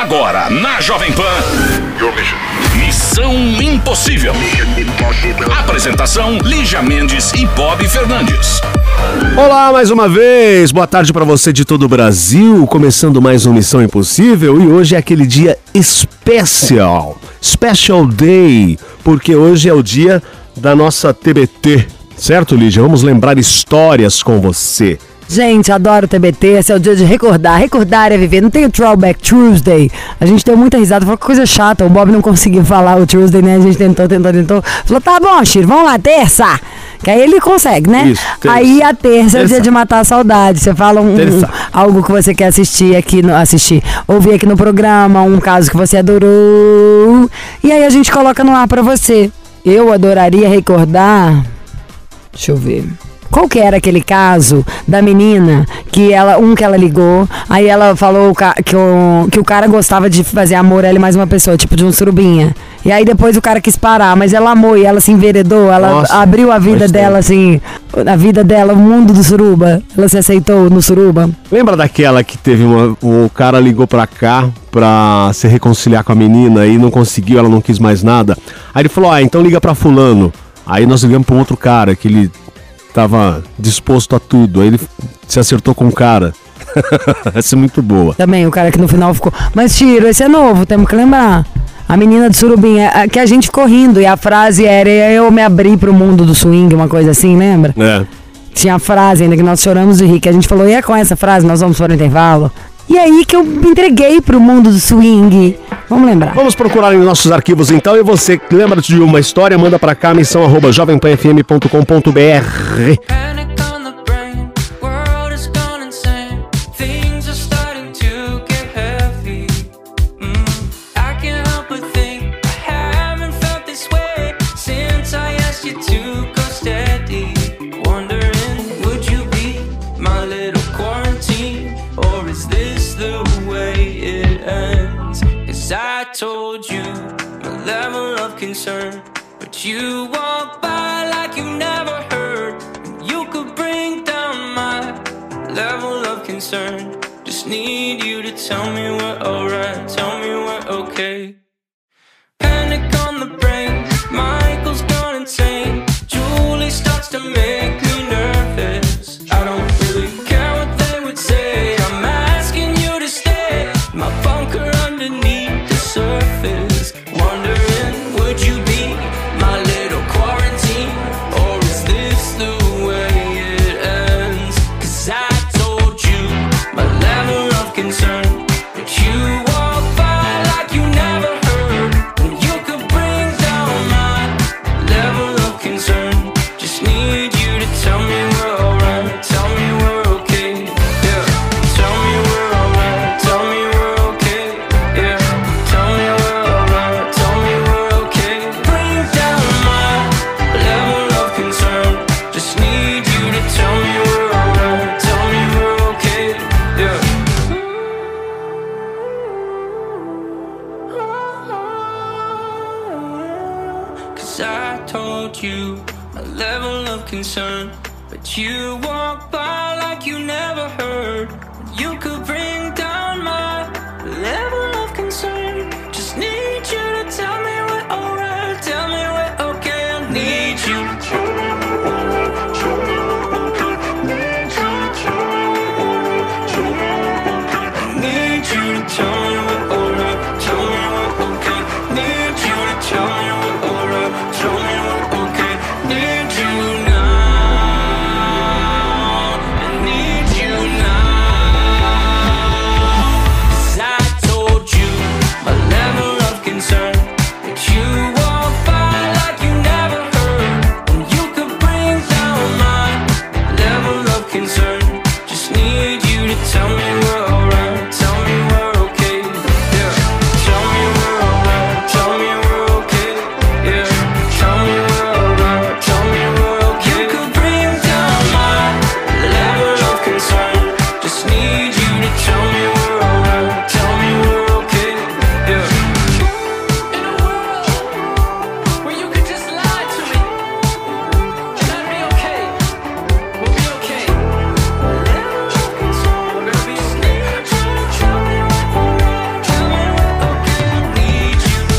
Agora, na Jovem Pan. Missão Impossível. Apresentação: Lígia Mendes e Bob Fernandes. Olá, mais uma vez. Boa tarde para você de todo o Brasil. Começando mais um Missão Impossível e hoje é aquele dia especial. Special Day, porque hoje é o dia da nossa TBT. Certo, Lígia? Vamos lembrar histórias com você. Gente, adoro TBT, esse é o dia de recordar. Recordar é viver. Não tem o Throwback Tuesday. A gente deu muita risada, foi coisa chata. O Bob não conseguiu falar o Tuesday, né? A gente tentou, tentou, tentou. Falou, tá bom, Chiro, vamos lá, terça. Que aí ele consegue, né? Isso, terça. Aí a terça, é o dia Terça. de matar a saudade. Você fala um, Terça. um- algo que você quer assistir aqui, no, assistir, ouvir aqui no programa, um caso que você adorou. E aí a gente coloca no ar pra você. Eu adoraria recordar. Deixa eu ver. Qual que era aquele caso da menina que ela, um que ela ligou, aí ela falou que, o, que o cara gostava de fazer amor a ela e mais uma pessoa, tipo de um surubinha. E aí depois o cara quis parar, mas ela amou e ela se enveredou, ela Nossa, abriu a vida dela assim, a vida dela, o mundo do suruba. Ela se aceitou no suruba. Lembra daquela que teve uma. O cara ligou pra cá pra se reconciliar com a menina e não conseguiu, ela não quis mais nada. Aí ele falou: Ah, então liga pra Fulano. Aí nós ligamos pra um outro cara que ele tava disposto a tudo. Aí ele se acertou com o cara. Essa é muito boa. Também, o cara que no final ficou. Mas Tiro, esse é novo, temos que lembrar. A menina do surubinha, a- que a gente ficou rindo, e a frase era eu me abri pro mundo do swing, uma coisa assim, lembra? É. Tinha a frase ainda que nós choramos de rir, que a gente falou, e é com essa frase, nós vamos para o intervalo. E aí que eu me entreguei pro mundo do swing. Vamos lembrar. Vamos procurar em nossos arquivos então. E você lembra de uma história, manda pra cá, missão arroba jovempanfm.com.br. concern, but you walk by like you never heard. You could bring down my level of concern. Just need you to tell me we're alright, tell me we're okay. Panic on the brain, Michael's gone insane. Julie starts to make me nervous.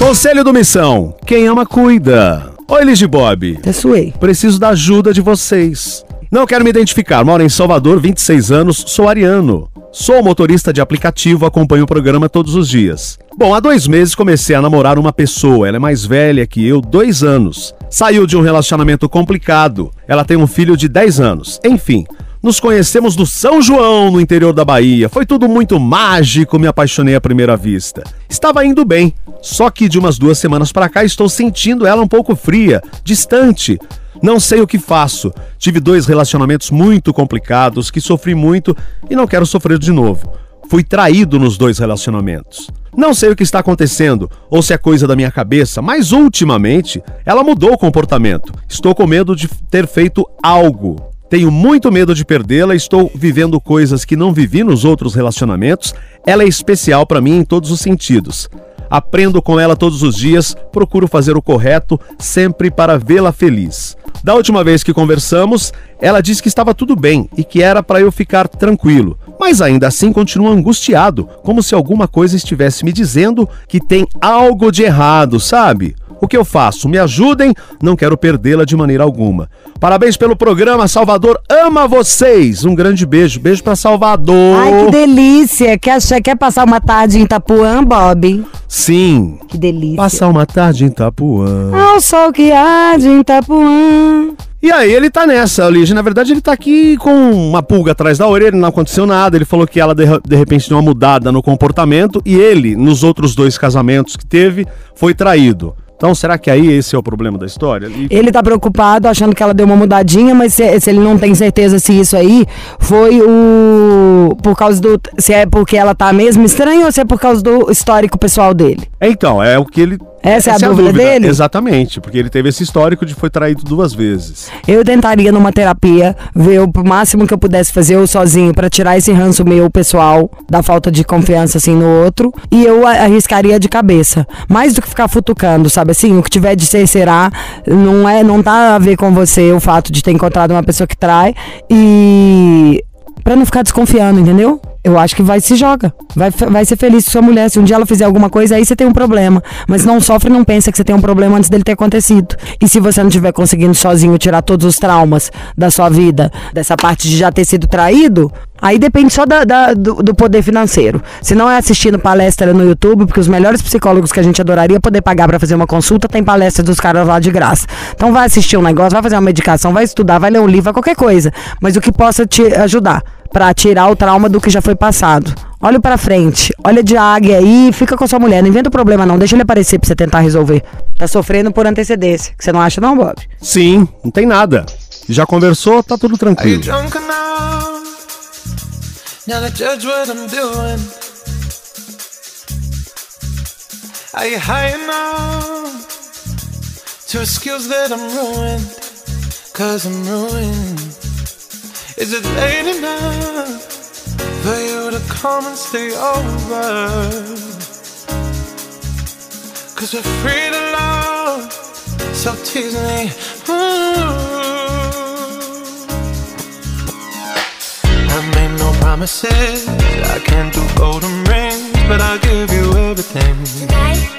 Conselho do Missão. Quem ama, cuida. Oi, Liz Bob. Até suei. Preciso da ajuda de vocês. Não quero me identificar. Moro em Salvador, 26 anos, sou ariano. Sou motorista de aplicativo, acompanho o programa todos os dias. Bom, há dois meses comecei a namorar uma pessoa. Ela é mais velha que eu, dois anos. Saiu de um relacionamento complicado. Ela tem um filho de 10 anos. Enfim, nos conhecemos no São João, no interior da Bahia. Foi tudo muito mágico, me apaixonei à primeira vista. Estava indo bem, só que de umas duas semanas para cá estou sentindo ela um pouco fria, distante. Não sei o que faço. Tive dois relacionamentos muito complicados, que sofri muito e não quero sofrer de novo. Fui traído nos dois relacionamentos. Não sei o que está acontecendo, ou se é coisa da minha cabeça, mas ultimamente ela mudou o comportamento. Estou com medo de ter feito algo. Tenho muito medo de perdê-la, estou vivendo coisas que não vivi nos outros relacionamentos. Ela é especial para mim em todos os sentidos. Aprendo com ela todos os dias, procuro fazer o correto, sempre para vê-la feliz. Da última vez que conversamos, ela disse que estava tudo bem e que era para eu ficar tranquilo, mas ainda assim continua angustiado, como se alguma coisa estivesse me dizendo que tem algo de errado, sabe? O que eu faço? Me ajudem, não quero perdê-la de maneira alguma. Parabéns pelo programa, Salvador ama vocês. Um grande beijo, beijo para Salvador. Ai, que delícia. Quer, quer passar uma tarde em Itapuã, Bob? Sim. Que delícia. Passar uma tarde em Itapuã. Ao sol que arde em Itapuã. E aí ele tá nessa, Lígia. Na verdade, ele tá aqui com uma pulga atrás da orelha, não aconteceu nada. Ele falou que ela, de, de repente, deu uma mudada no comportamento. E ele, nos outros dois casamentos que teve, foi traído. Então, será que aí esse é o problema da história? E- Ele tá preocupado, achando que ela deu uma mudadinha, mas se, se ele não tem certeza se isso aí foi o. Por causa do. Se é porque ela tá mesmo estranha ou se é por causa do histórico pessoal dele. Então, é o que ele. Essa é a dúvida dele? Exatamente, porque ele teve esse histórico de foi traído duas vezes. Eu tentaria numa terapia ver o máximo que eu pudesse fazer eu sozinho pra tirar esse ranço meu pessoal da falta de confiança assim no outro e eu arriscaria de cabeça, mais do que ficar futucando, sabe assim, o que tiver de ser será, não é, não tá a ver com você o fato de ter encontrado uma pessoa que trai e Pra não ficar desconfiando, entendeu? Eu acho que vai se joga. Vai, vai ser feliz com sua mulher. Se um dia ela fizer alguma coisa, aí você tem um problema. Mas não sofre não pensa que você tem um problema antes dele ter acontecido. E se você não estiver conseguindo sozinho tirar todos os traumas da sua vida, dessa parte de já ter sido traído, aí depende só da, da- do, do poder financeiro. Se não é assistindo palestra no YouTube, porque os melhores psicólogos que a gente adoraria poder pagar pra fazer uma consulta, tem palestra dos caras lá de graça. Então vai assistir um negócio, vai fazer uma medicação, vai estudar, vai ler um livro, vai qualquer coisa. Mas o que possa te ajudar pra tirar o trauma do que já foi passado. Olha pra frente, olha de águia aí, fica com a sua mulher, não inventa o problema não, deixa ele aparecer pra você tentar resolver. Tá sofrendo por antecedência, que você não acha não, Bob? Sim, não tem nada. Já conversou, tá tudo tranquilo. drunk enough now to judge what I'm doing? Are you high enough to excuse that I'm ruined? Cause I'm ruined. Is it late enough for you to come and stay over? Cause we're free to love, so tease me. Ooh. I made no promises. I can't do golden rings, but I'll give you everything.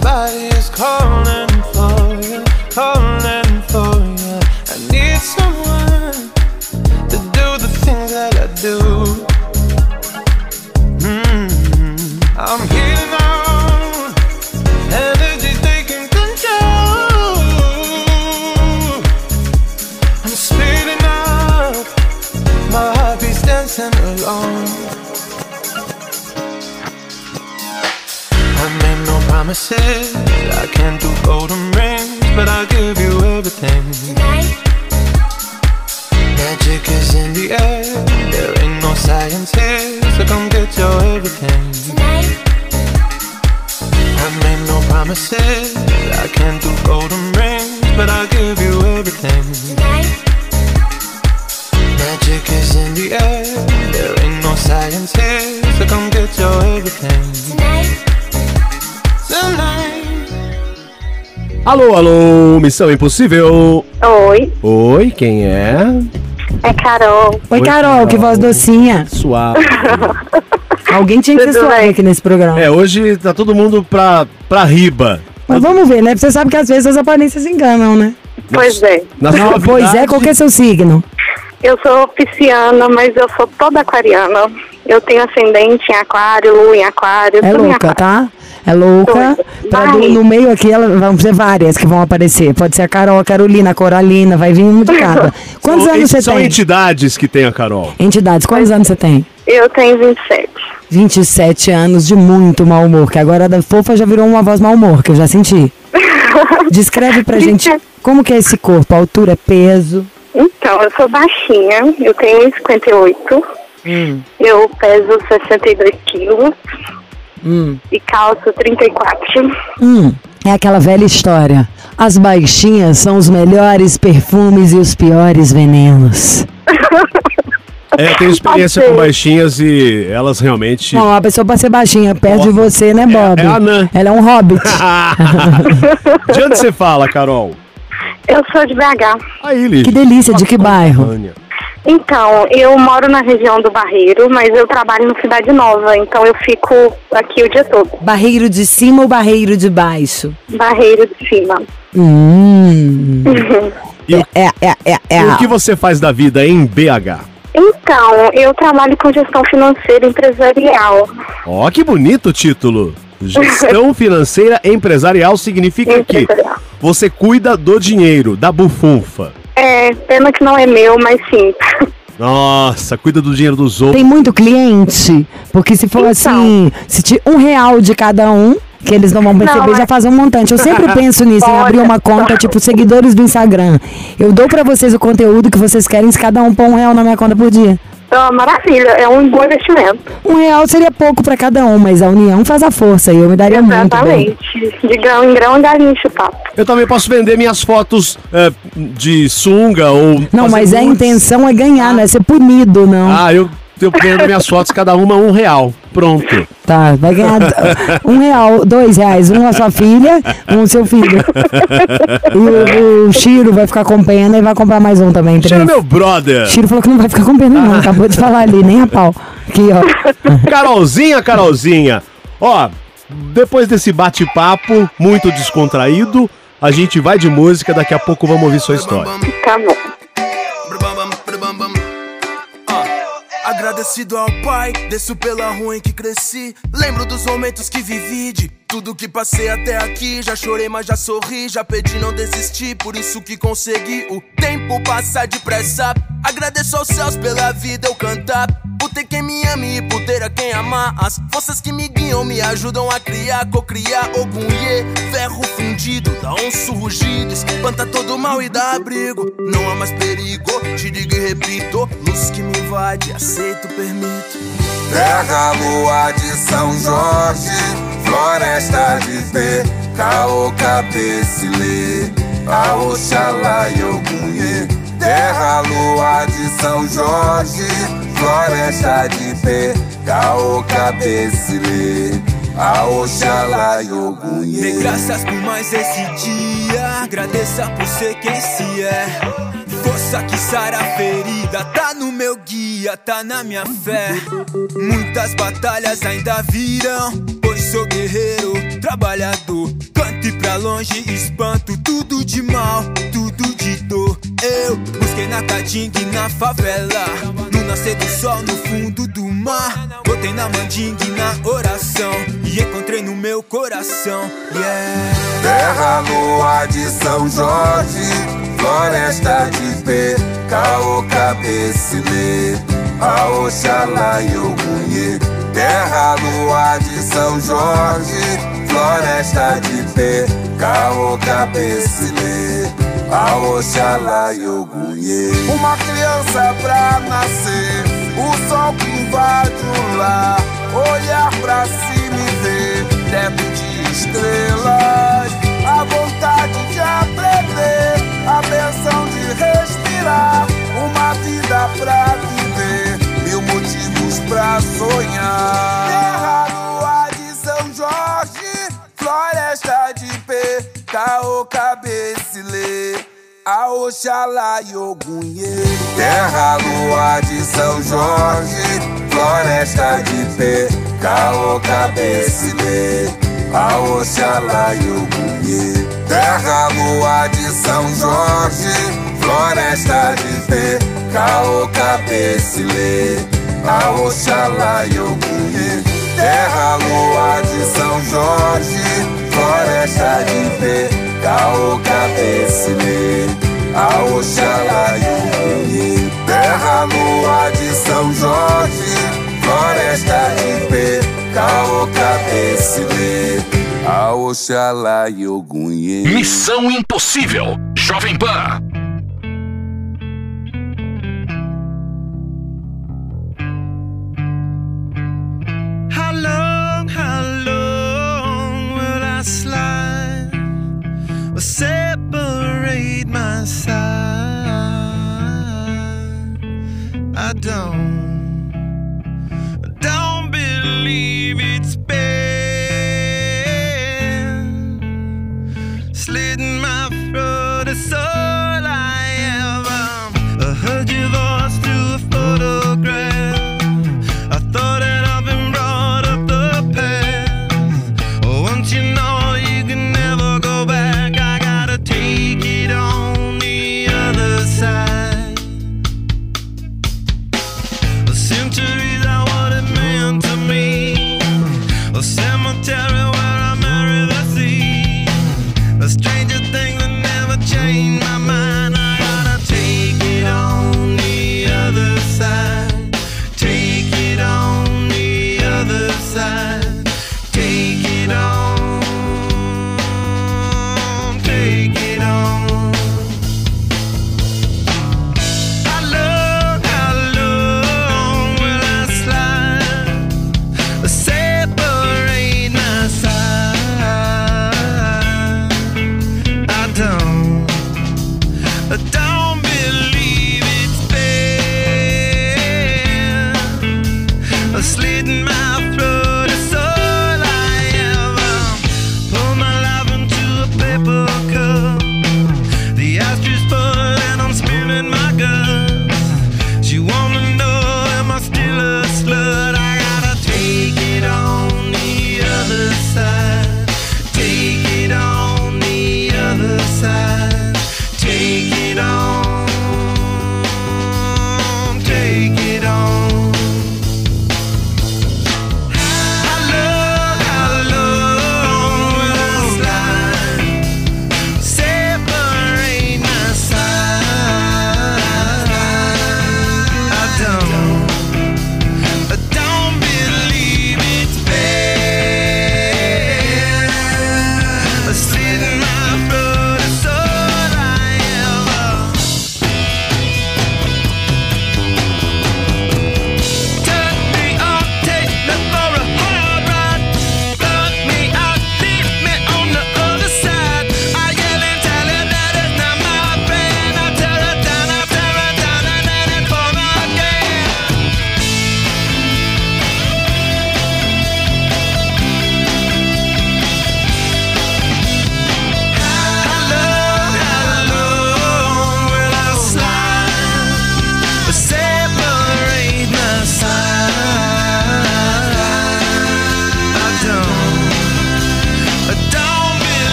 body is calling Missão Impossível. Oi, Oi, quem é? é Carol. Oi, Oi, Carol, Carol. que voz docinha. Suave. Alguém tinha que ser Tudo suave bem? aqui nesse programa. É, hoje tá todo mundo pra, pra riba. Mas vamos ver, né? Você sabe que às vezes as aparências enganam, né? Pois é, Na pois é, qual que é seu signo? eu sou pisciana, mas eu sou toda aquariana. Eu tenho ascendente em aquário, lua em aquário, É tudo em louca, aquário. tá? É louca. Pra Vai. do- no meio aqui, ela, vão ser várias que vão aparecer. Pode ser a Carol, a Carolina, a Coralina, vai vir um de cada. Quantos são, anos você são tem? entidades que tem a Carol. Entidades, quantos anos você tem? Eu tenho 27. 27 anos de muito mau humor, que agora a da fofa já virou uma voz mau humor, que eu já senti. Descreve pra gente como que é esse corpo, altura, peso. Então, eu sou baixinha, eu tenho 1,58. Eu peso 62 quilos Hum. e calço 34. Hum, é aquela velha história. As baixinhas são os melhores perfumes e os piores venenos. É, eu tenho experiência com baixinhas e elas realmente. Bom, a pessoa pra ser baixinha perto de você, né, Bob? é anã. Ela é um hobbit. de onde você fala, Carol? Eu sou de BH. Aí, Lígia. que delícia, de que bairro? Vânia. Então, eu moro na região do Barreiro, mas eu trabalho no Cidade Nova, então eu fico aqui o dia todo. Barreiro de cima ou barreiro de baixo? Barreiro de cima. Hum. E o- É, é, é, é. E o que você faz da vida em BH? Então, eu trabalho com gestão financeira empresarial. Ó, que bonito o título. Gestão financeira empresarial significa que você cuida do dinheiro, da bufunfa. É, pena que não é meu, mas sim. Nossa, cuida do dinheiro dos Tem outros. muito cliente? Porque se for Então. assim, se ti- um real de cada um, que eles não vão perceber, Não, é- já faz um montante. Eu sempre penso nisso, em abrir uma conta, tipo, seguidores do Instagram. Eu dou pra vocês o conteúdo que vocês querem, se cada um pôr um real na minha conta por dia. Ah, maravilha, é um bom investimento. Um real seria pouco pra cada um, mas a união faz a força e eu me daria muito bem. Exatamente. De grão em grão, galinha papo. Eu também posso vender minhas fotos é, de sunga ou. Não, mas a intenção é ganhar, não é ser punido, não. Ah, eu, eu vendo minhas fotos, cada uma um real. Pronto. Tá, vai ganhar um real, dois reais, um a sua filha, um o seu filho. E o, o Chiro vai ficar com pena e vai comprar mais um também. Três. meu brother. Chiro falou que não vai ficar com pena, não. Acabou de falar ali, nem a pau. Aqui, ó. Carolzinha, Carolzinha. Ó, depois desse bate-papo muito descontraído, a gente vai de música, daqui a pouco vamos ouvir sua história. Tá bom. Agradecido ao pai, desço pela rua em que cresci. Lembro dos momentos que vivi, de tudo que passei até aqui. Já chorei, mas já sorri. Já pedi, não desisti, por isso que consegui. O tempo passa depressa. Agradeço aos céus pela vida eu cantar. Por ter quem me ame e por ter a quem amar. As forças que me guiam me ajudam a criar, cocriar iê. Ferro fundido, dá um surrugido. Espanta todo mal e dá abrigo. Não há mais perigo, te digo e repito. Luz que me invade, aceito, permito. Terra, lua de São Jorge, floresta de pé, caô, cabecilê, a Oxalá e Ogunhê. Terra, lua de São Jorge, floresta de pé, caô, cabecilê, a Oxalá e Dê Ogunhê. graças por mais esse dia. Agradeça por ser quem se é. Força que sara ferida, tá no meu guia, tá na minha fé. Muitas batalhas ainda virão, sou guerreiro, trabalhador. Cante pra longe, espanto tudo de mal, tudo de dor. Eu busquei na Caatinga e na favela, no nascer do sol, no fundo do mar. Botei na mandinga e na oração, e encontrei no meu coração. Yeah. Terra, lua de São Jorge, floresta de pé, caô, cabecilê, a Oxalá e Ogunhê. Terra, lua de São Jorge, floresta de pé, caô, cabecilê, a Oxalá e Ogunhê. Uma criança pra nascer, o sol que invade o lar. Olhar pra cima e ver teto de estrelas. A vontade de aprender, a benção de respirar. Uma vida pra viver, pra sonhar. Terra, lua de São Jorge, floresta de Caô, cabecilê. A Oxalá e Ogunhê Terra, lua de São Jorge Floresta de pé Caô, cabecilê A Oxalá e Ogunhê Terra, lua de São Jorge Floresta de pé Caô, cabecilê A Oxalá e Terra, lua de São Jorge. Floresta de pé Caô, cabecilê A Oxalá e Terra, lua de São Jorge. Floresta de pé Caô, cabecilê A Oxalá e Missão Impossível. Jovem Pan. I don't, I don't believe it's been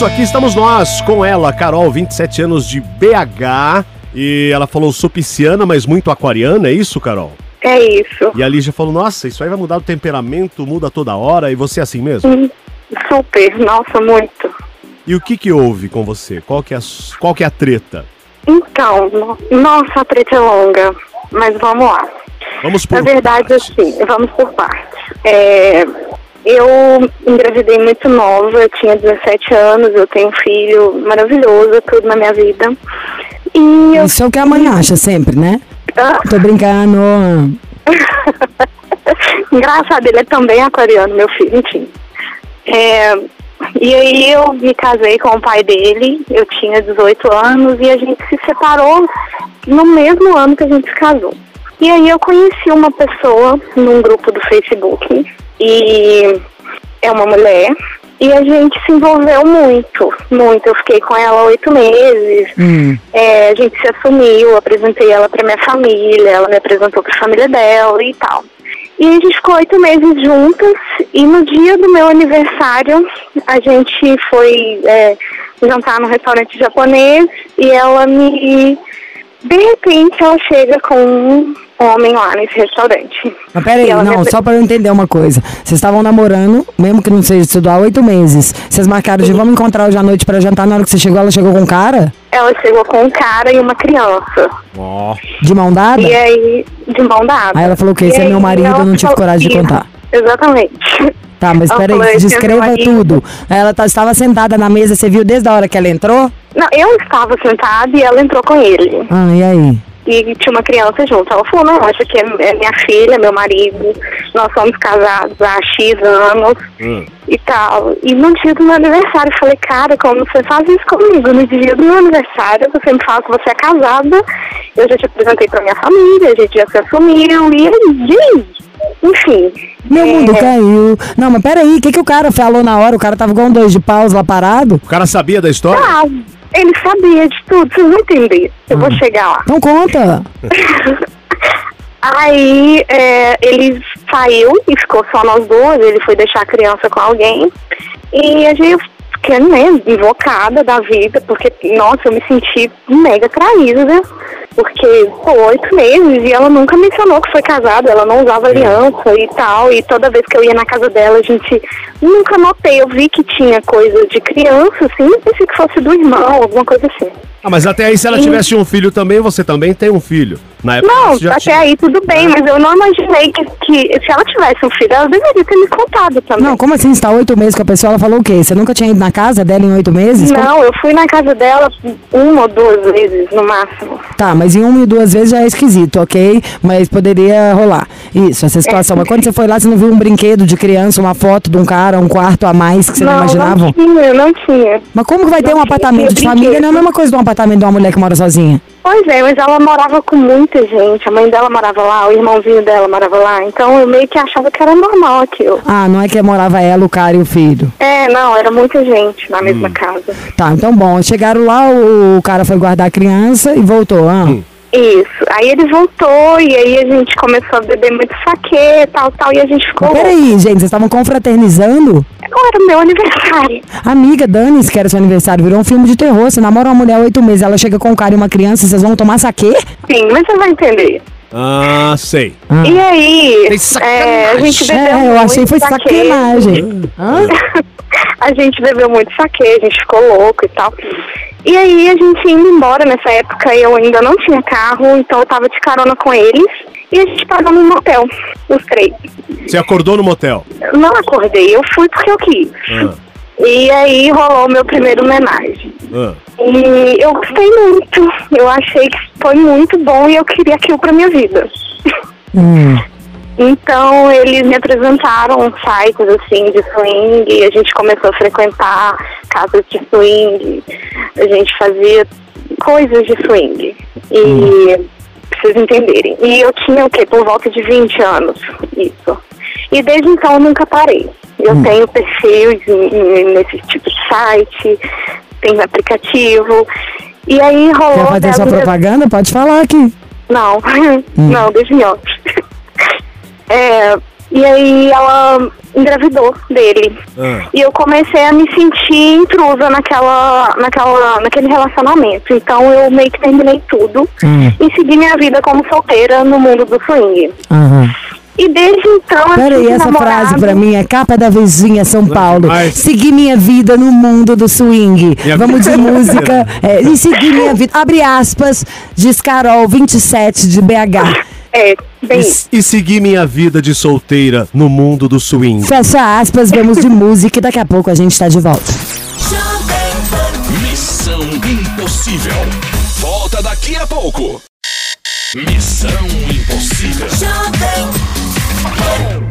isso, aqui estamos nós com ela, Carol, 27 anos de BH. E ela falou, sou pisciana, mas muito aquariana, é isso, Carol? É isso. E a Lígia falou, nossa, isso aí vai mudar o temperamento, muda toda hora, e você é assim mesmo? Hum, Super, nossa, muito. E o que que houve com você? Qual que é a, qual que é a treta? Então, no- nossa, a treta é longa, mas vamos lá. Vamos por Na verdade, partes. assim, vamos por partes. É, Eu engravidei muito nova, eu tinha 17 anos, eu tenho um filho maravilhoso, tudo na minha vida. E eu. Isso é o que a mãe acha sempre, né? Ah, Tô brincando. engraçado, ele é também aquariano, meu filho, enfim. É, e aí eu me casei com o pai dele, eu tinha 18 anos e a gente se separou no mesmo ano que a gente se casou. E aí eu conheci uma pessoa num grupo do Facebook e é uma mulher e a gente se envolveu muito, muito. Eu fiquei com ela oito meses. Hum. É, a gente se assumiu, apresentei ela pra minha família, ela me apresentou pra família dela e tal. E a gente ficou oito meses juntas e no dia do meu aniversário a gente foi é, jantar num restaurante japonês e ela me. De repente ela chega com um homem lá nesse restaurante. Mas peraí, não, me- só pra eu entender uma coisa. Vocês estavam namorando, mesmo que não seja isso há oito meses. Vocês marcaram de vamos encontrar hoje à noite pra jantar. Na hora que você chegou, ela chegou com um cara? Ela chegou com um cara e uma criança. Ó. De mão dada? E aí, de mão dada. Aí ela falou que esse é meu marido, eu não tive coragem de contar. Exatamente. Tá, mas peraí, é descreva tudo. Ela tá- estava sentada na mesa, você viu desde a hora que ela entrou? Não, eu estava sentada e ela entrou com ele. Ah, e aí? E tinha uma criança junto. Ela falou, não, essa aqui é é minha filha, meu marido. Nós somos casados há X anos Hum. e tal. E no dia do meu aniversário, eu falei, cara, como você faz isso comigo? No dia do meu aniversário, você me fala que você é casada, eu já te apresentei pra minha família, a gente já se assumiu, e aí, enfim. Meu é, mundo caiu. Não, mas peraí, o que, que o cara falou na hora? O cara tava com um dois de paus lá parado? O cara sabia da história? Ah, ele sabia de tudo, vocês vão entender. Eu vou chegar lá. Então conta. Aí é, ele saiu e ficou só nós duas, ele foi deixar a criança com alguém. E a gente fiquei, né, invocada da vida, porque, nossa, eu me senti mega traída. Porque, pô, oito meses e ela nunca mencionou que foi casada, ela não usava aliança e tal. E toda vez que eu ia na casa dela, a gente nunca notei. Eu vi que tinha coisa de criança, assim, pensei que fosse do irmão, alguma coisa assim. Ah, mas até aí, se ela Sim. tivesse um filho também, você também tem um filho. Na época Não, até tinha- aí tudo bem, mas eu não imaginei que, que se ela tivesse um filho, ela deveria ter me contado também. Não, como assim? Você tá oito meses com a pessoa? Ela falou o quê? Você nunca tinha ido na casa dela em oito meses? Como- Não, eu fui na casa dela uma ou duas vezes no máximo. Tá, mas em uma e duas vezes já é esquisito, ok? Mas poderia rolar. Isso, essa situação. Mas quando você foi lá, você não viu um brinquedo de criança, uma foto de um cara, um quarto a mais que você não, imaginava? Não tinha, não tinha. Mas como que vai ter Não um tinha, apartamento de família? Não é a mesma coisa de um apartamento de uma mulher que mora sozinha. Pois é, mas ela morava com muita gente. A mãe dela morava lá, o irmãozinho dela morava lá. Então eu meio que achava que era normal aquilo. Ah, não é que morava ela, o cara e o filho. É, não, era muita gente na mesma Hum. casa. Tá, então bom. Chegaram lá, o cara foi guardar a criança e voltou. Ah. Isso. Aí ele voltou e aí a gente começou a beber muito saquê, tal, tal, e a gente ficou. Mas peraí, gente, vocês estavam confraternizando? Não era meu aniversário. Amiga, Dani, que era seu aniversário, virou um filme de terror. Você namora uma mulher há oito meses, ela chega com um cara e uma criança, vocês vão tomar saquê? Sim, mas você vai entender. Ah, sei. E aí, é, a gente bebeu É, eu muito achei foi sacanagem. Hã? a gente bebeu muito saquê, a gente ficou louco e tal. E aí a gente indo embora, nessa época eu ainda não tinha carro, então eu tava de carona com eles. E a gente parou num motel, os três. Você acordou no motel. Não acordei, eu fui porque eu quis. Ah, E aí rolou o meu primeiro homenagem. ah. E eu gostei muito. Eu achei que foi muito bom e eu queria aquilo pra minha vida. Hum. Então eles me apresentaram sites assim de swing, e a gente começou a frequentar casas de swing, a gente fazia coisas de swing. E pra vocês entenderem. E eu tinha o quê? Por volta de 20 anos. Isso. E desde então eu nunca parei. Eu tenho perfis em- em- nesse tipo de site, tenho aplicativo. E aí rolou. Quer fazer sua dela- propaganda? Pode falar aqui. não, não, deixa em off. É, e aí ela engravidou dele. Ah. E eu comecei a me sentir intrusa naquela, naquela, naquele relacionamento. Então eu meio que terminei tudo Hum. e segui minha vida como solteira no mundo do swing. Aham. E desde então eu Peraí, essa namorado. frase pra mim é capa da vizinha São Paulo. Mas- Seguir minha vida no mundo do swing. Minha Vamos de música. é, e seguir minha vida. Abre aspas, diz Carol, 27 de BH. É, bem E, e seguir minha vida de solteira no mundo do swing. Fecha aspas, vamos de música e daqui a pouco a gente tá de volta. Missão Impossível. Volta daqui a pouco. Missão Impossível. Boom!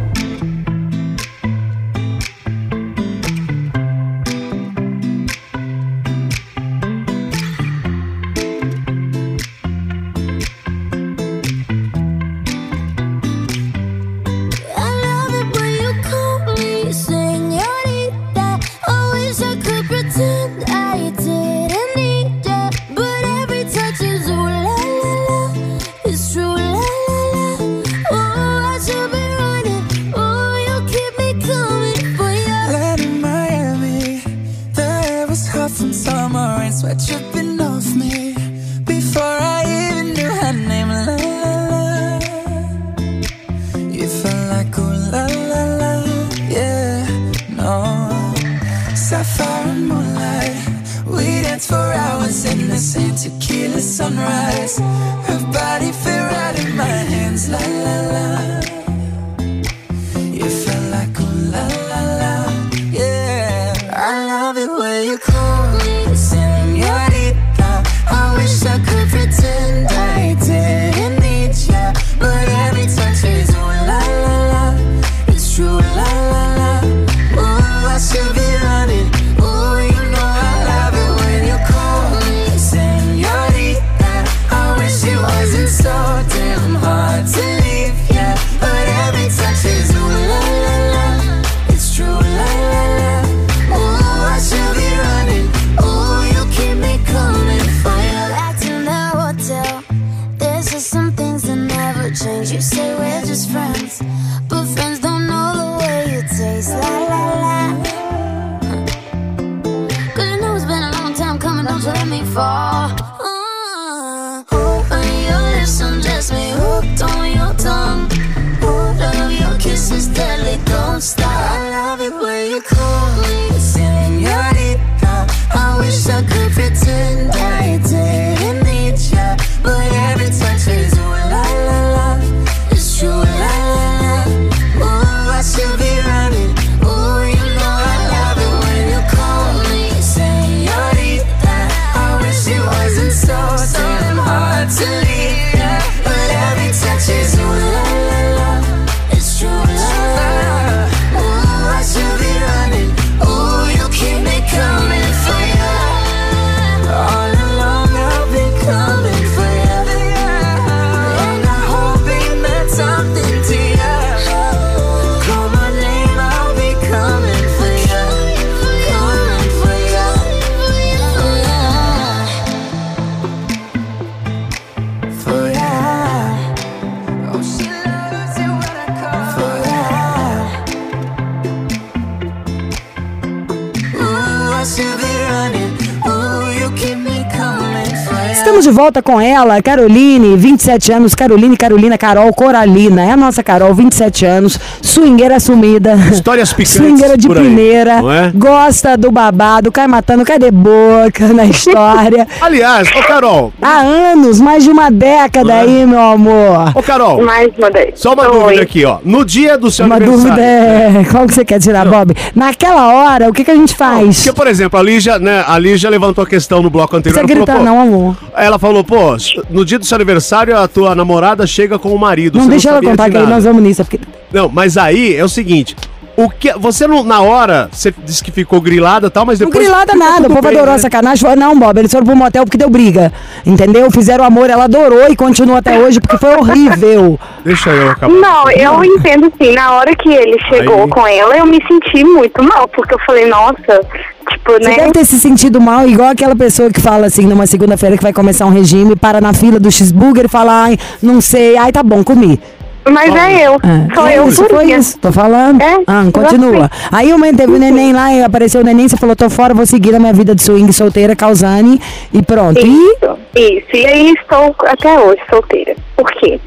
Volta com ela, Caroline, 27 anos, Caroline, Carolina, Carol, Coralina. É a nossa Carol, 27 anos, swingueira assumida. Histórias picantes Swingueira de por aí, primeira. não é? Gosta do babado, cai matando, cadê boca na história? Aliás, ô Carol, Há anos, mais de uma década aí, meu amor. ô Carol, Mais uma vez. só uma Oi. dúvida aqui, ó. No dia do seu Uma aniversário. dúvida é. Qual que você quer tirar, Bob? Naquela hora, o que, que a gente faz? Porque, por exemplo, a Lígia, né, a Lígia levantou a questão no bloco Não anterior. precisa ela gritar, falou, não, amor. Ela falou, pô, no dia do seu aniversário a tua namorada chega com o marido. Não deixa ela sabia contar de que aí nós vamos nisso. Porque... Não, mas aí é o seguinte. O que, você não, na hora, você disse que ficou grilada e tal, mas Não depois. grilada fica nada, o povo bem, adorou né? a sacanagem. Falou, não, Bob, eles foram pro motel porque deu briga. Entendeu? Fizeram amor, ela adorou e continua até hoje porque foi horrível. Deixa eu acabar. Não, eu entendo sim. Na hora que ele chegou Aí. com ela, eu me senti muito mal, porque eu falei, nossa, tipo, Você né? deve ter se sentido mal, igual aquela pessoa que fala assim, numa segunda-feira que vai começar um regime, para na fila do cheeseburger e fala, ai, não sei, ai, tá bom, comi. Mas é eu. É, Sou eu isso, foi isso, tô falando. É, ah, continua. Aí uma teve o neném lá, e apareceu o neném, você falou, tô fora, vou seguir a minha vida de swing solteira, causane, e pronto. E Isso, isso. E aí estou até hoje solteira. Por quê?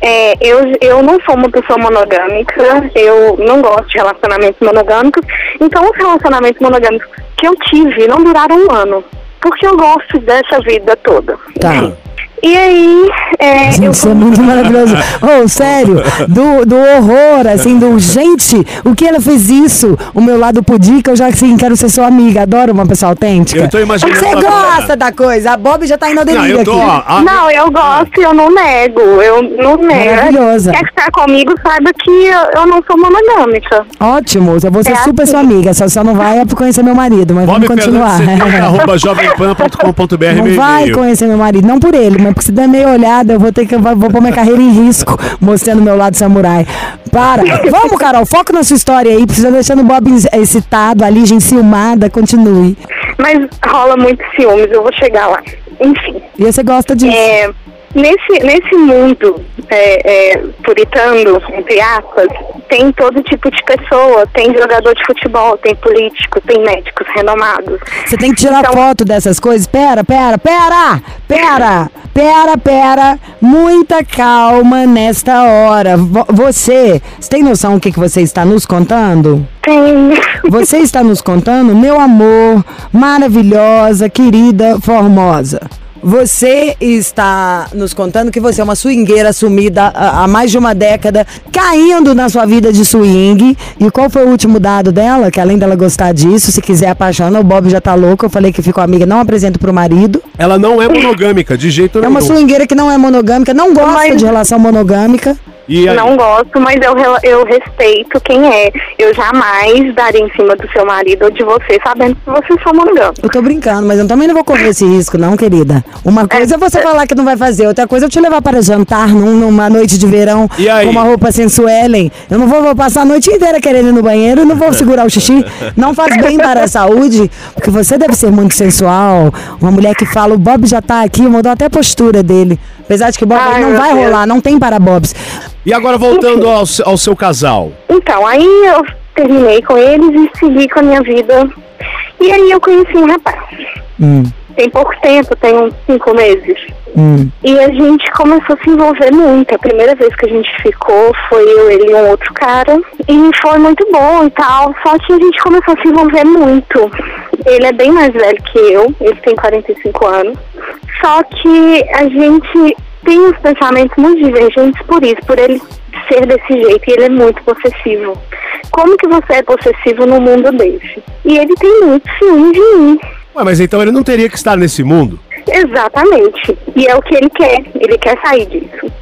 É, eu, eu não sou uma pessoa monogâmica, eu não gosto de relacionamentos monogâmicos. Então, os relacionamentos monogâmicos que eu tive não duraram um ano. Porque eu gosto dessa vida toda. Tá. Enfim. E aí, é, eu Gente, isso é muito maravilhoso. Oh, sério, do, do horror, assim, do gente, o que ela fez isso? O meu lado pudica, eu já assim, quero ser sua amiga, adoro uma pessoa autêntica. Eu tô imaginando Você gosta da coisa, a Bob já tá indo Não, delírio eu tô, aqui. a- Não, eu gosto e eu não nego. Eu não nego. Maravilhosa. Quer estar comigo, saiba que eu, eu não sou monogâmica. Ótimo, eu vou ser É super assim. sua amiga, só, só não vai conhecer meu marido, mas Bob vamos continuar. Fernandes, 70, arroba jovempan.com.br, Não vai conhecer meu marido, não por ele, mas porque se der meia olhada, eu vou ter que vou, vou pôr minha carreira em risco, mostrando meu lado samurai. Para. Vamos, Carol, foco na sua história aí, precisa deixando o Bob excitado, a Lígia enciumada, continue. Mas rola muito ciúmes, eu vou chegar lá. Enfim. E você gosta disso. É, nesse, nesse mundo é, é, puritano, entre aspas, tem todo tipo de pessoa. Tem jogador de futebol, tem político, tem médicos renomados. Você tem que tirar Então- foto dessas coisas. Pera, pera, pera! Pera! Pera, pera! Muita calma nesta hora. Vo- Você, você tem noção do que, que você está nos contando? Tem. Você está nos contando, meu amor, maravilhosa, querida, formosa. Você está nos contando que você é uma swingueira assumida há mais de uma década, caindo na sua vida de swing. E qual foi o último dado dela? Que além dela gostar disso, se quiser apaixona, o Bob já tá louco. Eu falei que ficou amiga, não apresento pro marido. Ela não é monogâmica, de jeito É nenhum. uma swingueira que não é monogâmica, não gosta Mas- de relação monogâmica. E aí? Não gosto, mas eu, eu respeito quem é. Eu jamais daria em cima do seu marido ou de você, sabendo que vocês são monogâmicos. Eu tô brincando, mas eu também não vou correr esse risco, não, querida. Uma coisa é você falar que não vai fazer, outra coisa é eu te levar para jantar num- numa noite de verão E aí? com uma roupa sensuelen. Eu não vou, vou passar a noite inteira querendo ir no banheiro, não vou segurar o xixi. Não faz bem para a saúde, porque você deve ser muito sensual. Uma mulher que fala, o Bob já tá aqui, mudou até a postura dele. Apesar de que Bob Ai, não vai Deus. rolar, não tem para Bobs. E agora voltando ao, ao seu casal. Então, aí eu terminei com eles e segui com a minha vida. E aí eu conheci um rapaz. Hum, Tem pouco tempo, tem uns cinco meses. hum. E a gente começou a se envolver muito. A primeira vez que a gente ficou foi eu, ele e um outro cara. E foi muito bom e tal. Só que a gente começou a se envolver muito. Ele é bem mais velho que eu, ele tem 45 anos. Só que a gente tem uns pensamentos muito divergentes por isso, por ele ser desse jeito. E ele é muito possessivo. Como que você é possessivo no mundo desse? E ele tem muito ciúme de mim. Ué, mas então ele não teria que estar nesse mundo? Exatamente. E é o que ele quer. Ele quer sair disso.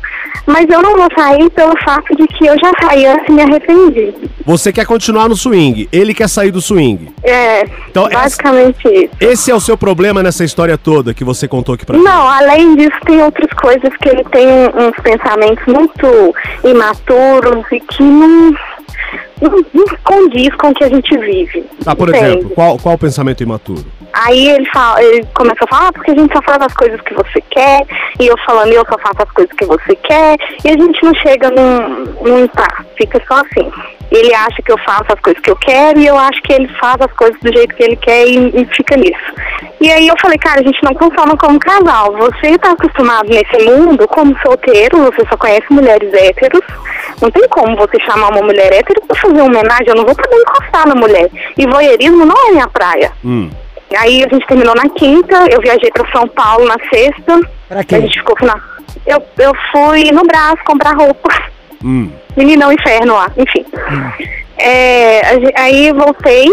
Mas eu não vou sair pelo fato de que eu já saí antes e me arrependi. Você quer continuar no swing, ele quer sair do swing. É, Então, essa- basicamente isso. Esse é o seu problema nessa história toda que você contou aqui pra mim. Não, além disso, tem outras coisas que ele tem uns pensamentos muito imaturos e que não, não, não condiz com o que a gente vive. Tá, por entende? exemplo, qual, qual o pensamento imaturo? Aí ele, fala, ele começou a falar, ah, porque a gente só faz as coisas que você quer, e eu falando, eu só faço as coisas que você quer, e a gente não chega num, num tá, fica só assim. Ele acha que eu faço as coisas que eu quero, e eu acho que ele faz as coisas do jeito que ele quer e, e fica nisso. E aí eu falei, cara, a gente não funciona como casal. Você tá acostumado nesse mundo como solteiro, você só conhece mulheres héteros. Não tem como você chamar uma mulher hétero pra fazer uma homenagem, eu não vou poder encostar na mulher. E voyeurismo não é minha praia. Hum. Aí a gente terminou na quinta, eu viajei para São Paulo na sexta. Pra quê? A gente ficou na. Eu, eu fui no braço comprar roupa. Hum. Meninão inferno lá, enfim. É, a gen- aí voltei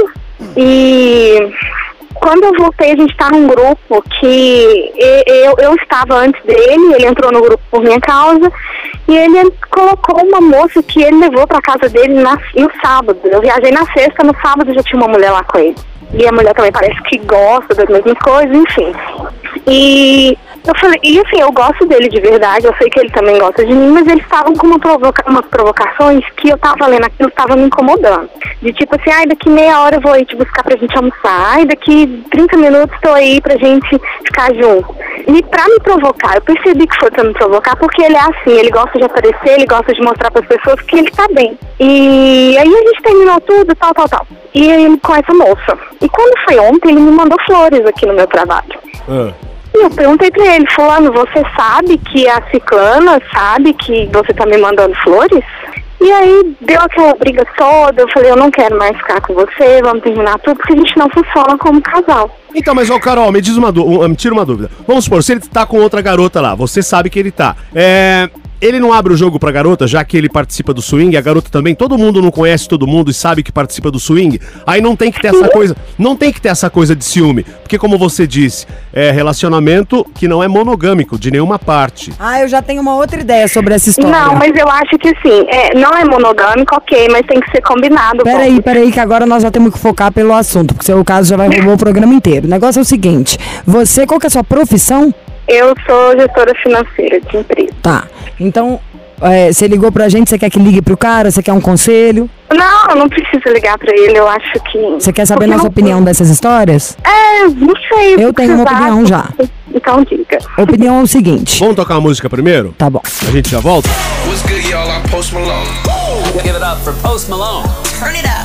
e quando eu voltei a gente estava num grupo que eu, eu estava antes dele, ele entrou no grupo por minha causa e ele colocou uma moça que ele levou para casa dele na, no sábado. Eu viajei na sexta, no sábado já tinha uma mulher lá com ele. E a mulher também parece que gosta das mesmas coisas, enfim. E eu falei, e assim, eu gosto dele de verdade, eu sei que ele também gosta de mim, mas eles estavam com uma provoca umas provocações que eu tava lendo aquilo, tava me incomodando. De tipo assim, ai, daqui meia hora eu vou aí te buscar pra gente almoçar, ai, daqui 30 minutos tô aí pra gente ficar junto. E pra me provocar, eu percebi que foi pra me provocar, porque ele é assim, ele gosta de aparecer, ele gosta de mostrar pras pessoas que ele tá bem. E aí a gente terminou tudo, tal, tal, tal. E ele com essa moça. E quando foi ontem, ele me mandou flores aqui no meu trabalho. Ah. Eu perguntei pra ele, fulano, você sabe que a ciclana sabe que você tá me mandando flores? E aí deu aquela briga toda, eu falei, eu não quero mais ficar com você, vamos terminar tudo, porque a gente não funciona como casal. Então, mas ô Carol, me diz uma dúvida, me tira uma dúvida. Vamos supor, se ele tá com outra garota lá, você sabe que ele tá. É. Ele não abre o jogo pra garota, já que ele participa do swing, a garota também, todo mundo não conhece todo mundo e sabe que participa do swing. Aí não tem que ter essa coisa, não tem que ter essa coisa de ciúme, porque como você disse, é relacionamento que não é monogâmico de nenhuma parte. Ah, eu já tenho uma outra ideia sobre essa história. Não, mas eu acho que assim, é, não é monogâmico, ok, mas tem que ser combinado. Peraí, peraí, que agora nós já temos que focar pelo assunto, porque se o caso já vai roubar o programa inteiro. O negócio é o seguinte: você, qual que é a sua profissão? Eu sou gestora financeira de empresa. Tá. Então, é, você ligou pra gente, você quer que ligue pro cara? Você quer um conselho? Não, eu não preciso ligar pra ele, eu acho que. Você quer saber Porque nossa não- opinião dessas histórias? É, não sei. Eu tenho uma opinião já. Então diga. A opinião é o seguinte. Vamos tocar uma música primeiro? Tá bom. A gente já volta? What's good, y'all? I'm Post Malone. Give it up for Post Malone. Turn it up.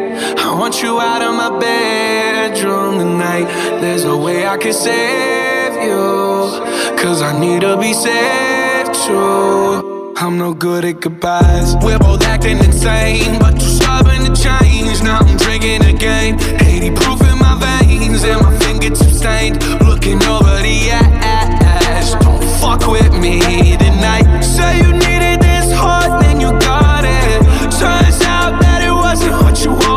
I want you out of my bedroom tonight. There's no way I can save you. Cause I need to be saved too. I'm no good at goodbyes. We're both acting insane, but too stubborn to change. Now I'm drinking again. 80 proof in my veins, and my fingertips stained. Looking over the ass. Don't fuck with me tonight. Say you needed this hard, then you got it. Turns out that it wasn't what you wanted.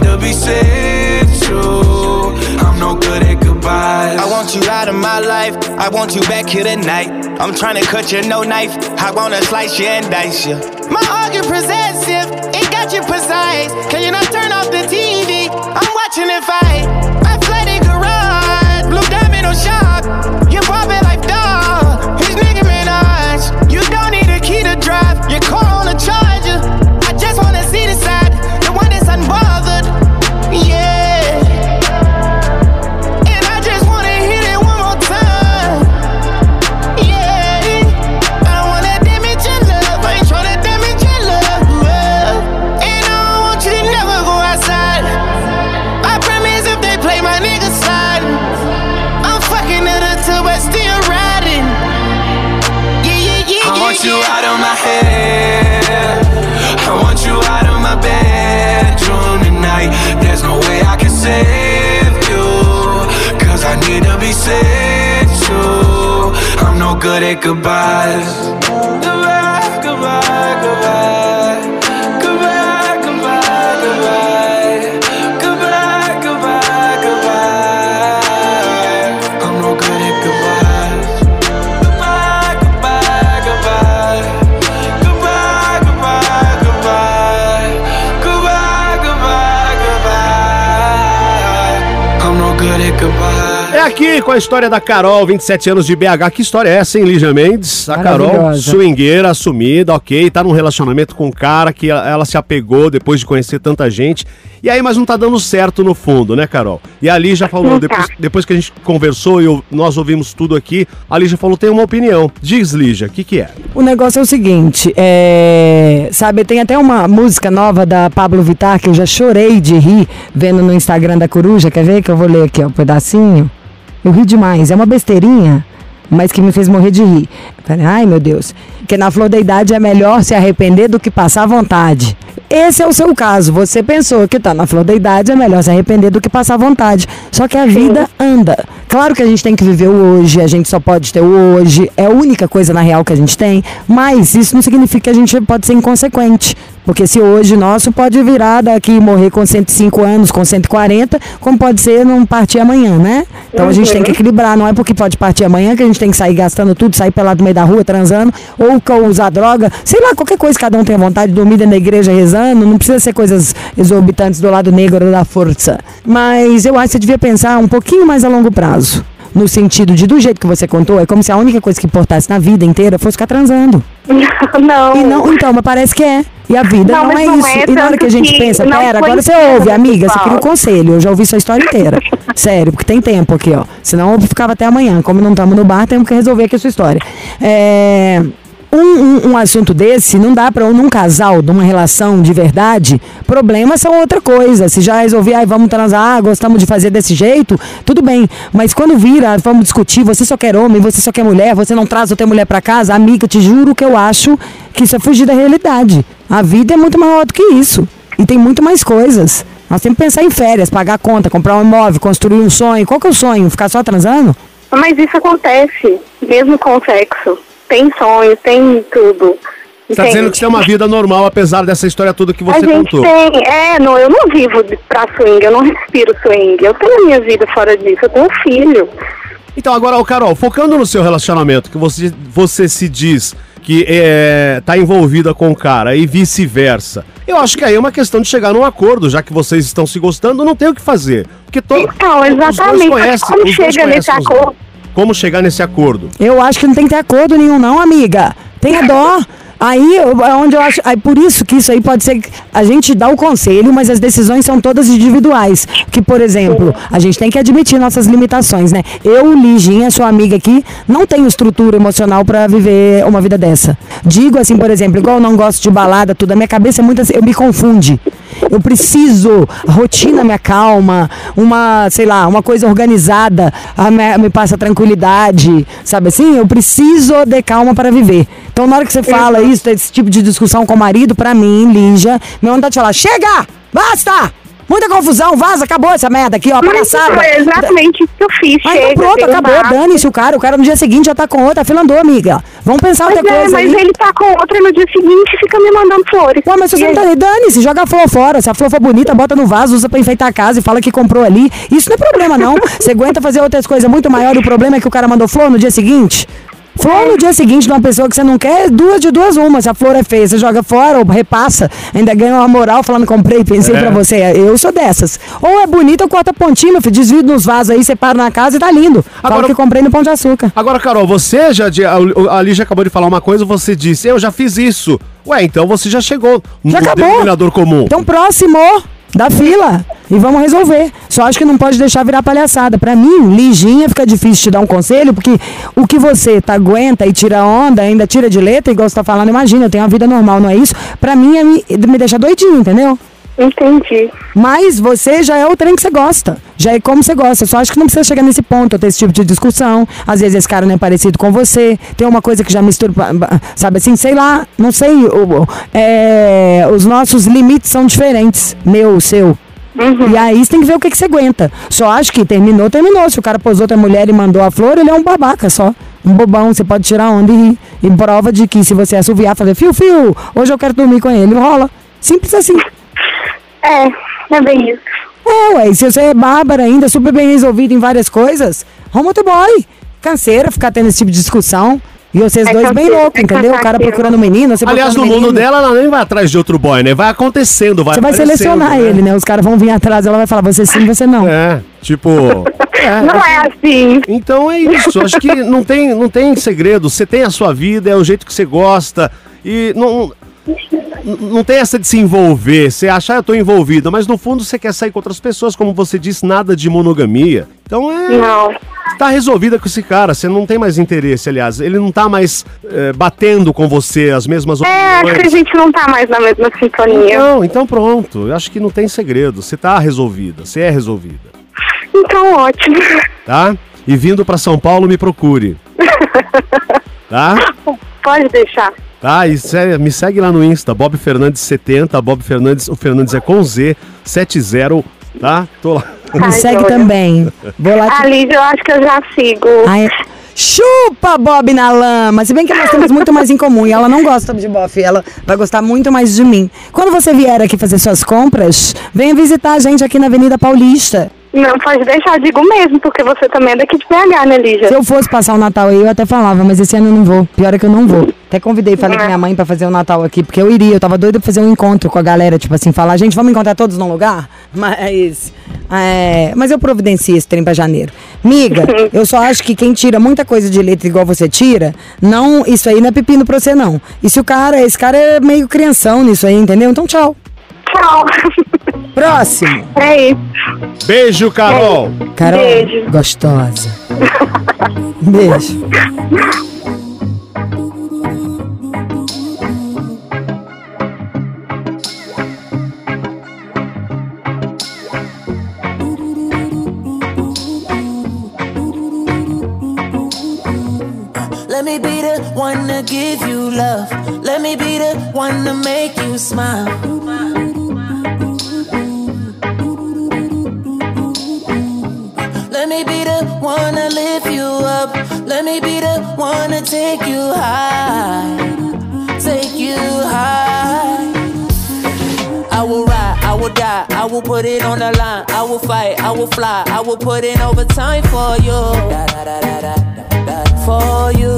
To be too. I'm no good at goodbyes. I want you out of my life. I want you back here tonight. I'm trying to cut you no knife. I wanna slice you and dice you. My get possessive. It got you precise. Can you not turn off the TV? I'm watching it fight. Goodbyes. Aqui com a história da Carol, 27 anos de BH. Que história é essa, hein, Lígia Mendes? A Carol, swingueira, assumida, ok. Tá num relacionamento com um cara que ela se apegou depois de conhecer tanta gente. E aí, mas não tá dando certo no fundo, né, Carol? E a Lígia falou, Não tá. depois, depois que a gente conversou e eu- nós ouvimos tudo aqui, a Lígia falou, tem uma opinião. Diz, Lígia, o que que é? O negócio é o seguinte, é, sabe, tem até uma música nova da Pablo Vittar que eu já chorei de rir vendo no Instagram da Coruja, quer ver que eu vou ler aqui ó, um pedacinho? Eu ri demais, é uma besteirinha, mas que me fez morrer de rir. Falei, ai meu Deus, que na flor da idade é melhor se arrepender do que passar vontade. Esse é o seu caso, você pensou que tá na flor da idade é melhor se arrepender do que passar vontade. Só que a vida anda. Claro que a gente tem que viver o hoje, a gente só pode ter o hoje, é a única coisa na real que a gente tem, mas isso não significa que a gente pode ser inconsequente. Porque se hoje nosso pode virar daqui e morrer com 105 anos, com 140, como pode ser não partir amanhã, né? Então a gente tem que equilibrar, não é porque pode partir amanhã que a gente tem que sair gastando tudo, sair pelado no meio da rua, transando, ou usar droga, sei lá, qualquer coisa cada um tem vontade de dormir dentro da igreja rezando, não precisa ser coisas exorbitantes do lado negro da força. Mas eu acho que você devia pensar um pouquinho mais a longo prazo. No sentido de, do jeito que você contou, é como se a única coisa que importasse na vida inteira fosse ficar transando. Não. Não, então, mas parece que é. E a vida Não, não, é não isso. é, e na hora que a gente que pensa, pera, agora você ouve, amiga, você queria um conselho. Eu já ouvi sua história inteira. Sério, porque tem tempo aqui, ó. Senão eu ficava até amanhã. Como não estamos no bar, temos que resolver aqui a sua história. É. Um, um- um assunto desse não dá para num casal, numa relação de verdade, problemas são outra coisa. Se já resolver, ai, vamos transar, gostamos de fazer desse jeito, tudo bem. Mas quando vira, vamos discutir, você só quer homem, você só quer mulher, você não traz outra mulher para casa, amiga, te juro que eu acho que isso é fugir da realidade. A vida é muito maior do que isso. E tem muito mais coisas. Nós temos que pensar em férias, pagar conta, comprar um imóvel, construir um sonho. Qual que é o sonho? Ficar só transando? Mas isso acontece, mesmo com o sexo. Tem sonhos, tem tudo. Você tá Entende? dizendo que você tem uma vida normal, apesar dessa história toda que A você gente contou. tem, é, não, eu não vivo pra swing, eu não respiro swing. Eu tenho a minha vida fora disso, eu tenho um filho. Então, agora, ô Carol, focando no seu relacionamento, que você, você se diz que é, tá envolvida com o cara e vice-versa. Eu acho que aí é uma questão de chegar num acordo, já que vocês estão se gostando, não tem o que fazer. Porque to, Então, os dois exatamente, conhecem- como chega nesse acordo? Como chegar nesse acordo? Eu acho que não tem que ter acordo nenhum, não, amiga. Tenha dó. Aí é onde eu acho. Aí por isso que isso aí pode ser. que A gente dá o conselho, mas as decisões são todas individuais. Que, por exemplo, a gente tem que admitir nossas limitações, né? Eu, Liginha, sua amiga aqui, não tenho estrutura emocional pra viver uma vida dessa. Digo assim, por exemplo, igual eu não gosto de balada, tudo, a minha cabeça é muito assim, eu me confunde. Eu preciso, a rotina me acalma, uma, sei lá, uma coisa organizada a me, me passa tranquilidade, sabe assim? Eu preciso de calma para viver. Então, na hora que você fala isso, esse tipo de discussão com o marido, pra mim, Lígia, minha vontade de falar: chega! Basta! Muita confusão, vaza, acabou essa merda aqui, ó, Mas palhaçada. foi exatamente isso que eu fiz. Mas Chega, então pronto, deu acabou, dane-se o cara. O cara no dia seguinte já tá com outra, a fila andou, amiga. Vamos pensar Mas, outra é, coisa mas aí. ele tá com outra e no dia seguinte fica me mandando flores. Ué, mas E você não aí? tá dane-se, joga a flor fora. Se a flor for bonita, bota no vaso, usa pra enfeitar a casa e fala que comprou ali. Isso não é problema, não. Você aguenta fazer outras coisas muito maiores. O problema é que o cara mandou flor no dia seguinte. Flor no dia seguinte de uma pessoa que você não quer, duas de duas uma. Se a flor é feia, você joga fora ou repassa, ainda ganha uma moral falando comprei, pensei É. pra você. Eu sou dessas. Ou é bonita ou corta pontinho, meu filho. Desvio nos vasos aí, separa na casa e tá lindo. Fala Agora- que comprei no Pão de Açúcar. Agora, Carol, você já. A a Lígia acabou de falar uma coisa, você disse, eu já fiz isso. Ué, então você já chegou Já no acabou. denominador comum. Então, próximo da fila. E vamos resolver. Só acho que não pode deixar virar palhaçada. Pra mim, Liginha, fica difícil te dar um conselho, porque o que você tá, aguenta e tira onda, ainda tira de letra, igual você tá falando, imagina, eu tenho uma vida normal, não é isso? Pra mim, é me, me deixar doidinho, entendeu? Entendi. Mas você já é o trem que você gosta. Já é como você gosta. Só acho que não precisa chegar nesse ponto, ter esse tipo de discussão. Às vezes esse cara não é parecido com você. Tem uma coisa que já mistura, sabe assim, sei lá, não sei. é, os nossos limites são diferentes. Meu, seu. E aí você tem que ver o que, que você aguenta. Só acho que terminou, terminou. Se o cara pôs outra mulher e mandou a flor, ele é um babaca só. Um bobão, você pode tirar onda e rir. E prova de que se você assoviar, fazer fio, fio, hoje eu quero dormir com ele, rola. Simples assim. É, é bem isso. É, ué, e se você é bárbara ainda, super bem resolvida em várias coisas, arruma outro boy. Canseira ficar tendo esse tipo de discussão. E vocês É dois bem loucos, é entendeu? O cara procurando menino, você Aliás, no mundo dela, ela nem vai atrás de outro boy, né? Vai acontecendo, vai Você vai selecionar né? ele, né? Os caras vão vir atrás, ela vai falar, você sim, você não. É, tipo. é, Não é assim. Então é isso. Acho que não tem, não tem segredo. Você tem a sua vida, é o jeito que você gosta. E não, não- tem essa de se envolver. Você achar, ah, eu tô envolvida, mas no fundo você quer sair com outras pessoas, como você disse, nada de monogamia. Então é. Não. Tá resolvida com esse cara, você não tem mais interesse, aliás. Ele não tá mais eh, batendo com você as mesmas É, acho que a opiniões. gente não tá mais na mesma sintonia. Não, então pronto. Eu acho que não tem segredo. Você tá resolvida, você é resolvida. Então, ótimo. tá? E vindo pra São Paulo, me procure. Tá? Pode deixar. Tá? E se- me segue lá no Insta, Bob Fernandes 70, Bob Fernandes, o Fernandes é com Z, 70, tá? Tô lá. Me Ai, segue Júlia. também. Vou lá A te... Lídia, eu acho que eu já sigo. Ai, Chupa Bob na lama. Se bem que nós temos muito mais em comum e ela não gosta de bofe, ela vai gostar muito mais de mim. Quando você vier aqui fazer suas compras, venha visitar a gente aqui na Avenida Paulista. Não, pode deixar, digo mesmo, porque você também é daqui de BH, né, Lígia? Se eu fosse passar o Natal aí, eu até falava, mas esse ano eu não vou. Pior é que eu não vou. Até convidei, falei com minha mãe pra fazer o Natal aqui, porque eu iria. Eu tava doida pra fazer um encontro com a galera, tipo assim, falar, gente, vamos encontrar todos num lugar? Mas. é, mas eu providencio esse trem pra janeiro. Miga, eu só acho que quem tira muita coisa de letra igual você tira, não. Isso aí não é pepino pra você, não. E se o cara, esse cara é meio crianção nisso aí, entendeu? Então tchau. Tchau. Próximo. É isso. Beijo, Carol. Carol, Beijo. gostosa. Beijo. Let me be the one to give you love. Let me be the one to make you smile. Me be the one to lift you up. Let me be the one to take you high. Take you high. I will ride, I will die, I will put it on the line. I will fight, I will fly, I will put in overtime for you. For you.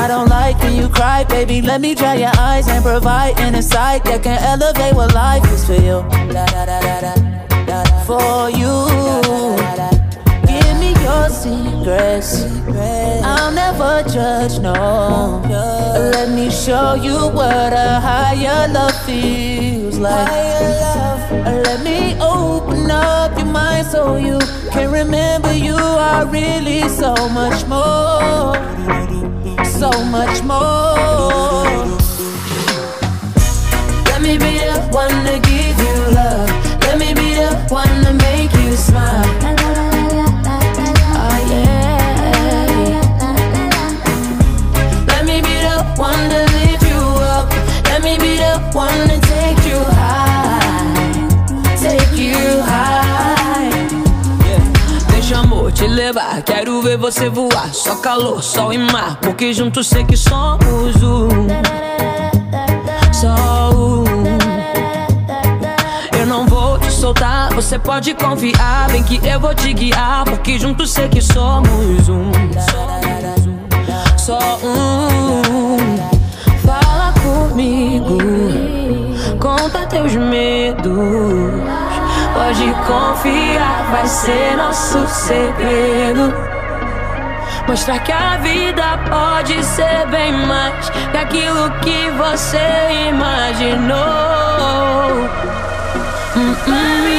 I don't like when you cry, baby. Let me dry your eyes and provide an insight that can elevate what life is for you. For you. Give me your secrets. I'll never judge, no. Let me show you what a higher love feels like. Let me open up your mind so you can remember you are really so much more. So much more. Let me be the one to give you love. Make you smile. Oh, yeah. Let me lift you up. Let me take you high. Take you high. Deixa amor te levar, quero ver você voar. Só calor, sol e mar, porque juntos sei que somos um. Soltar, você pode confiar. Bem que eu vou te guiar, porque juntos sei que somos um. Só um. Fala comigo, conta teus medos. Pode confiar, vai ser nosso segredo. Mostrar que a vida pode ser bem mais que aquilo que você imaginou. Hum,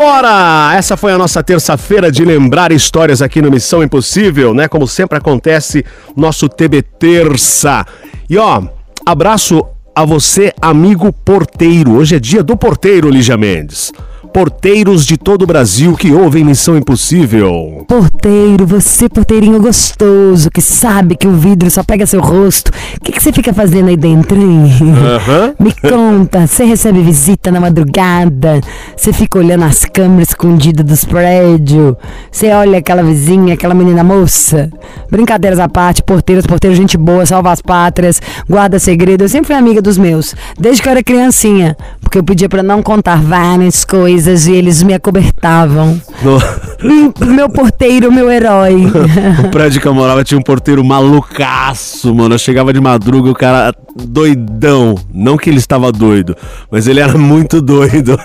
Vambora! Essa foi a nossa terça-feira de lembrar histórias aqui no Missão Impossível, né? Como sempre acontece, nosso TB Terça. E ó, abraço a você, amigo porteiro. Hoje é dia do porteiro, Lígia Mendes. Porteiros de todo o Brasil que ouvem Missão Impossível. Porteiro, você porteirinho gostoso, que sabe que o vidro só pega seu rosto. O que, que você fica fazendo aí dentro, hein? Aham. Me conta, você recebe visita na madrugada? Você fica olhando as câmeras escondidas dos prédios? Você olha aquela vizinha, aquela menina moça? Brincadeiras à parte, porteiros, porteiros, gente boa, salva as pátrias, guarda segredo. Eu sempre fui amiga dos meus, desde que eu era criancinha, porque eu pedia pra não contar várias coisas e eles me acobertavam. No, Hum, meu porteiro, meu herói. o prédio que eu morava tinha um porteiro malucaço, mano. Eu chegava de madruga, o cara doidão. Não que ele estava doido, mas ele era muito doido.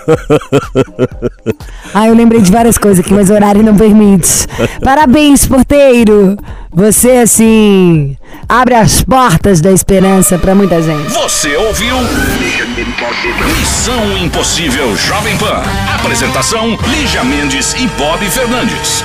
Ah, eu lembrei de várias coisas aqui, mas o horário não permite. Parabéns, porteiro! Você, assim, abre as portas da esperança pra muita gente. Você ouviu? Missão Impossível Jovem Pan. Apresentação: Lígia Mendes e Bob Fernandes.